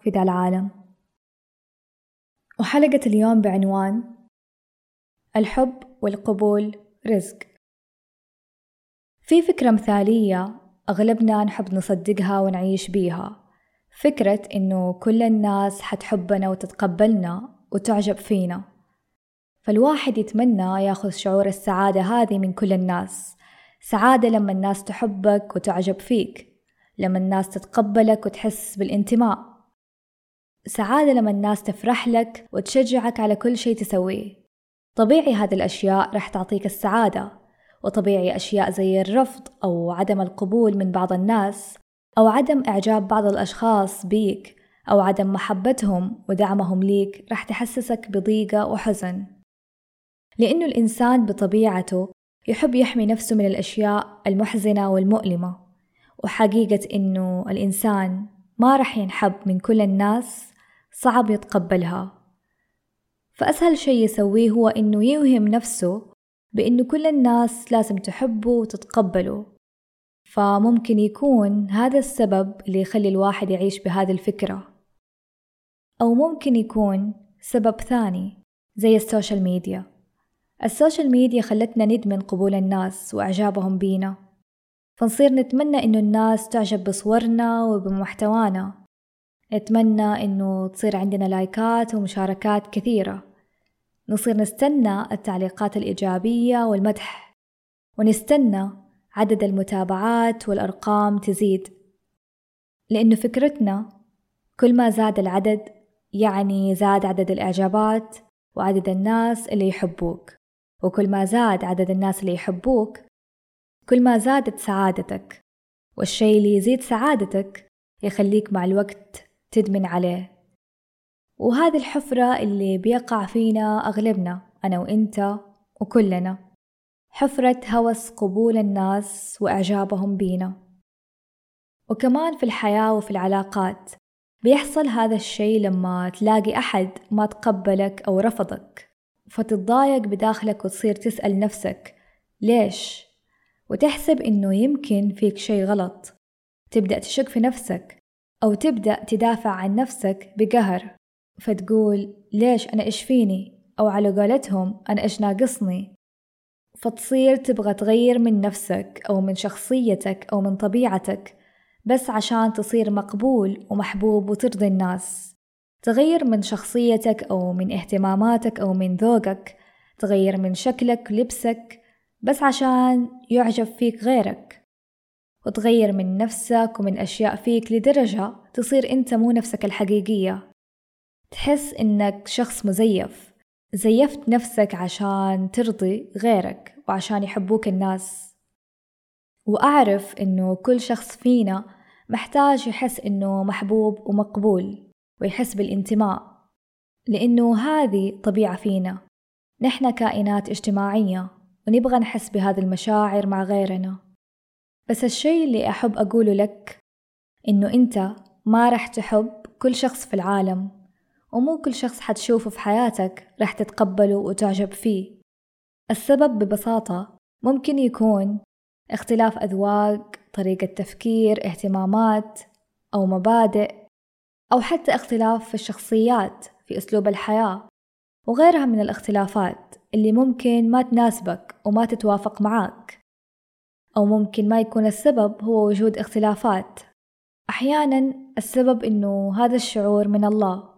في ذا العالم. وحلقة اليوم بعنوان الحب والقبول رزق. في فكرة مثالية أغلبنا نحب نصدقها ونعيش بيها. فكرة إنه كل الناس حتحبنا وتتقبلنا وتعجب فينا. فالواحد يتمنى ياخذ شعور السعادة هذه من كل الناس. سعادة لما الناس تحبك وتعجب فيك. لما الناس تتقبلك وتحس بالانتماء. سعادة لما الناس تفرح لك وتشجعك على كل شيء تسويه. طبيعي هذه الأشياء رح تعطيك السعادة وطبيعي أشياء زي الرفض أو عدم القبول من بعض الناس أو عدم إعجاب بعض الأشخاص بيك أو عدم محبتهم ودعمهم ليك رح تحسسك بضيقة وحزن. لأنه الإنسان بطبيعته يحب يحمي نفسه من الأشياء المحزنة والمؤلمة وحقيقة إنه الإنسان ما رح ينحب من كل الناس صعب يتقبلها. فأسهل شي يسويه هو إنه يوهم نفسه بإنه كل الناس لازم تحبه وتتقبله. فممكن يكون هذا السبب اللي يخلي الواحد يعيش بهذه الفكرة. أو ممكن يكون سبب ثاني زي ال social media. ال social media خلتنا ندمن قبول الناس وإعجابهم بينا. فنصير نتمنى إنه الناس تعجب بصورنا وبمحتوانا. نتمنى إنه تصير عندنا لايكات ومشاركات كثيرة. نصير نستنى التعليقات الإيجابية والمدح ونستنى عدد المتابعات والأرقام تزيد. لأنه فكرتنا كل ما زاد العدد يعني زاد عدد الإعجابات وعدد الناس اللي يحبوك. وكل ما زاد عدد الناس اللي يحبوك كل ما زادت سعادتك. والشي اللي يزيد سعادتك يخليك مع الوقت تدمن عليه. وهذه الحفرة اللي بيقع فينا أغلبنا أنا وإنت وكلنا. حفرة هوس قبول الناس وإعجابهم بينا. وكمان في الحياة وفي العلاقات بيحصل هذا الشي لما تلاقي أحد ما تقبلك أو رفضك فتتضايق بداخلك وتصير تسأل نفسك ليش؟ وتحسب إنه يمكن فيك شي غلط. تبدأ تشك في نفسك أو تبدأ تدافع عن نفسك بقهر فتقول ليش أنا إيش فيني؟ أو على قولتهم أنا إيش ناقصني؟ فتصير تبغى تغير من نفسك أو من شخصيتك أو من طبيعتك بس عشان تصير مقبول ومحبوب وترضي الناس. تغير من شخصيتك أو من اهتماماتك أو من ذوقك. تغير من شكلك لبسك بس عشان يعجب فيك غيرك. وتغير من نفسك ومن أشياء فيك لدرجة تصير أنت مو نفسك الحقيقية. تحس إنك شخص مزيف. زيفت نفسك عشان ترضي غيرك وعشان يحبوك الناس. وأعرف إنه كل شخص فينا محتاج يحس إنه محبوب ومقبول ويحس بالانتماء لأنه هذه طبيعة فينا. نحن كائنات اجتماعية ونبغى نحس بهذه المشاعر مع غيرنا. بس الشيء اللي أحب أقوله لك إنه أنت ما رح تحب كل شخص في العالم ومو كل شخص حتشوفه في حياتك رح تتقبله وتعجب فيه. السبب ببساطة ممكن يكون اختلاف أذواق طريقة تفكير اهتمامات أو مبادئ أو حتى اختلاف في الشخصيات في أسلوب الحياة وغيرها من الاختلافات اللي ممكن ما تناسبك وما تتوافق معاك. أو ممكن ما يكون السبب هو وجود اختلافات. أحيانا السبب إنه هذا الشعور من الله.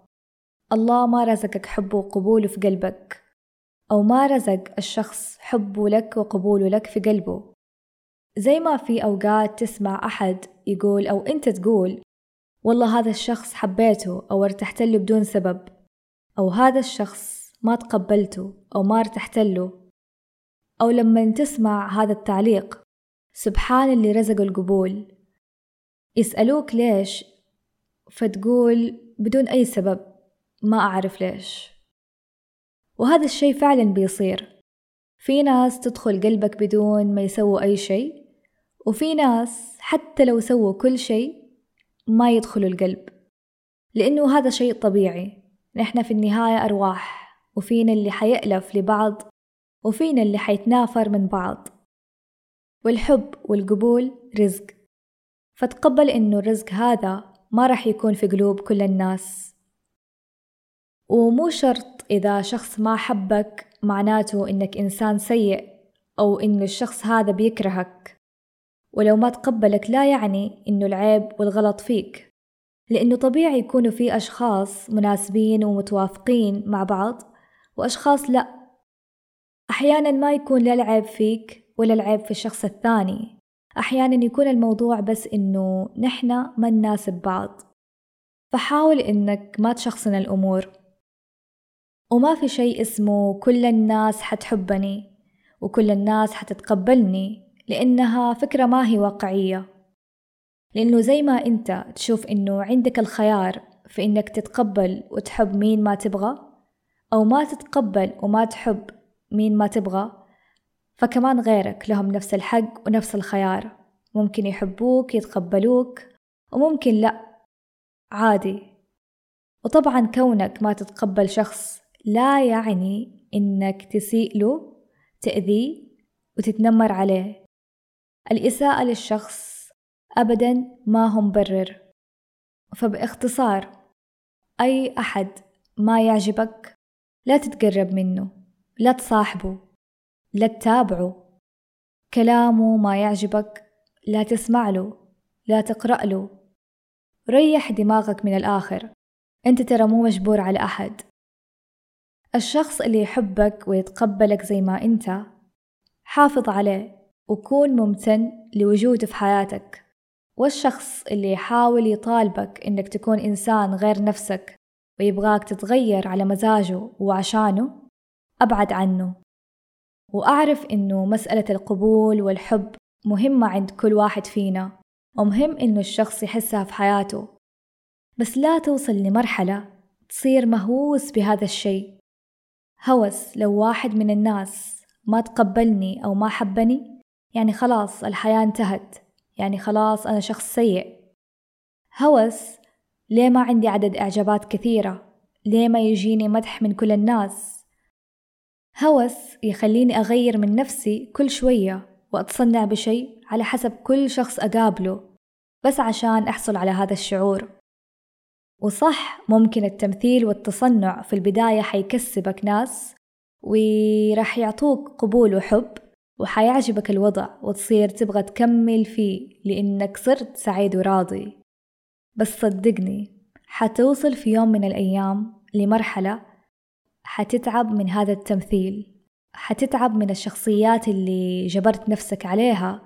الله ما رزقك حبه وقبوله في قلبك أو ما رزق الشخص حبه لك وقبوله لك في قلبه. زي ما في أوقات تسمع أحد يقول أو أنت تقول والله هذا الشخص حبيته أو ارتحت له بدون سبب أو هذا الشخص ما تقبلته أو ما ارتحت له. أو لما تسمع هذا التعليق سبحان اللي رزق القبول. يسألوك ليش فتقول بدون أي سبب ما أعرف ليش. وهذا الشي فعلا بيصير. في ناس تدخل قلبك بدون ما يسووا أي شيء وفي ناس حتى لو سووا كل شيء ما يدخلوا القلب. لأنه هذا شيء طبيعي. نحن في النهاية أرواح وفينا اللي حيألف لبعض وفينا اللي حيتنافر من بعض. والحب والقبول رزق. فتقبل إنه الرزق هذا ما راح يكون في قلوب كل الناس. ومو شرط إذا شخص ما حبك معناته إنك إنسان سيء أو إنه الشخص هذا بيكرهك. ولو ما تقبلك لا يعني إنه العيب والغلط فيك. لأنه طبيعي يكونوا في أشخاص مناسبين ومتوافقين مع بعض وأشخاص لأ. أحيانا ما يكون لا العيب فيك ولا العيب في الشخص الثاني. أحيانا يكون الموضوع بس إنه نحنا ما نناسب بعض. فحاول إنك ما تشخصن الأمور. وما في شيء اسمه كل الناس حتحبني وكل الناس حتتقبلني لأنها فكرة ما هي واقعية. لأنه زي ما أنت تشوف إنه عندك الخيار في إنك تتقبل وتحب مين ما تبغى أو ما تتقبل وما تحب مين ما تبغى. فكمان غيرك لهم نفس الحق ونفس الخيار. ممكن يحبوك يتقبلوك وممكن لأ. عادي. وطبعا كونك ما تتقبل شخص لا يعني إنك تسيء له تأذيه وتتنمر عليه. الإساءة للشخص أبدا ما هو مبرر فباختصار أي أحد ما يعجبك لا تتقرب منه لا تصاحبه. لا تتابعه. كلامه ما يعجبك لا تسمع له لا تقرأ له. ريح دماغك من الآخر. أنت ترى مو مجبور على أحد. الشخص اللي يحبك ويتقبلك زي ما أنت حافظ عليه وكون ممتن لوجوده في حياتك. والشخص اللي يحاول يطالبك إنك تكون إنسان غير نفسك ويبغاك تتغير على مزاجه وعشانه أبعد عنه. وأعرف إنه مسألة القبول والحب مهمة عند كل واحد فينا ومهم إنه الشخص يحسها في حياته. بس لا توصل لمرحلة تصير مهووس بهذا الشيء. هوس لو واحد من الناس ما تقبلني أو ما حبني يعني خلاص الحياة انتهت يعني خلاص أنا شخص سيء. هوس ليه ما عندي عدد إعجابات كثيرة؟ ليه ما يجيني مدح من كل الناس؟ هوس يخليني أغير من نفسي كل شوية وأتصنع بشيء على حسب كل شخص أقابله بس عشان أحصل على هذا الشعور. وصح ممكن التمثيل والتصنع في البداية حيكسبك ناس وراح يعطوك قبول وحب وحيعجبك الوضع وتصير تبغى تكمل فيه لأنك صرت سعيد وراضي. بس صدقني حتوصل في يوم من الأيام لمرحلة حتتعب من هذا التمثيل. حتتعب من الشخصيات اللي جبرت نفسك عليها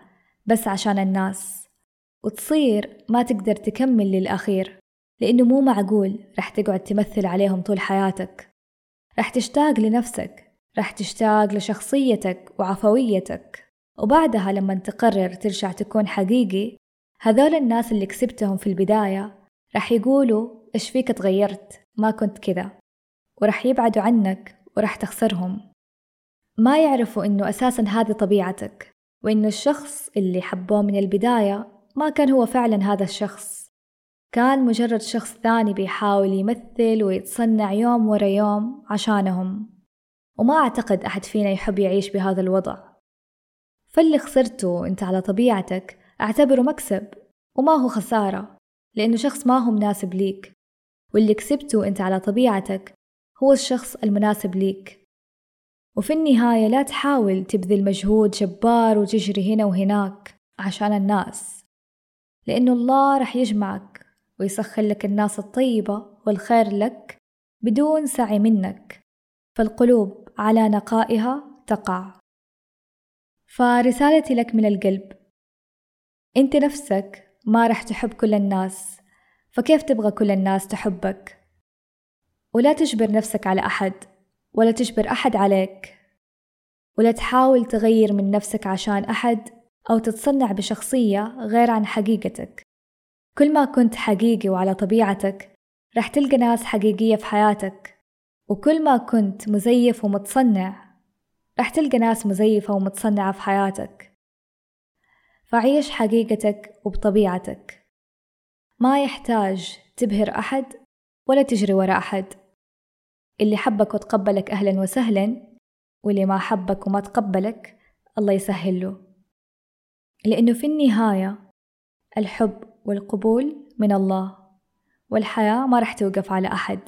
بس عشان الناس. وتصير ما تقدر تكمل للأخير لأنه مو معقول رح تقعد تمثل عليهم طول حياتك. رح تشتاق لنفسك رح تشتاق لشخصيتك وعفويتك. وبعدها لما تقرر ترجع تكون حقيقي هذول الناس اللي كسبتهم في البداية رح يقولوا إيش فيك تغيرت؟ ما كنت كذا. ورح يبعدوا عنك ورح تخسرهم. ما يعرفوا إنه أساسا هذه طبيعتك وإنه الشخص اللي حبوه من البداية ما كان هو فعلا هذا الشخص. كان مجرد شخص ثاني بيحاول يمثل ويتصنع يوم ورا يوم عشانهم. وما أعتقد أحد فينا يحب يعيش بهذا الوضع. فاللي خسرته أنت على طبيعتك أعتبره مكسب وما هو خسارة لأنه شخص ما هو مناسب ليك. واللي كسبته أنت على طبيعتك هو الشخص المناسب ليك. وفي النهاية لا تحاول تبذل مجهود جبار وتجري هنا وهناك عشان الناس لأنه الله رح يجمعك ويسخر لك الناس الطيبة والخير لك بدون سعي منك فالقلوب على نقائها تقع. فرسالتي لك من القلب. أنت نفسك ما رح تحب كل الناس فكيف تبغى كل الناس تحبك؟ ولا تجبر نفسك على أحد ولا تجبر أحد عليك. ولا تحاول تغير من نفسك عشان أحد أو تتصنع بشخصية غير عن حقيقتك. كل ما كنت حقيقي وعلى طبيعتك رح تلقى ناس حقيقية في حياتك. وكل ما كنت مزيف ومتصنع رح تلقى ناس مزيفة ومتصنعة في حياتك. فعيش حقيقتك وبطبيعتك. ما يحتاج تبهر أحد ولا تجري وراء أحد. اللي حبك وتقبلك أهلا وسهلا واللي ما حبك وما تقبلك الله يسهل له. لأنه في النهاية الحب والقبول من الله والحياة ما رح توقف على أحد.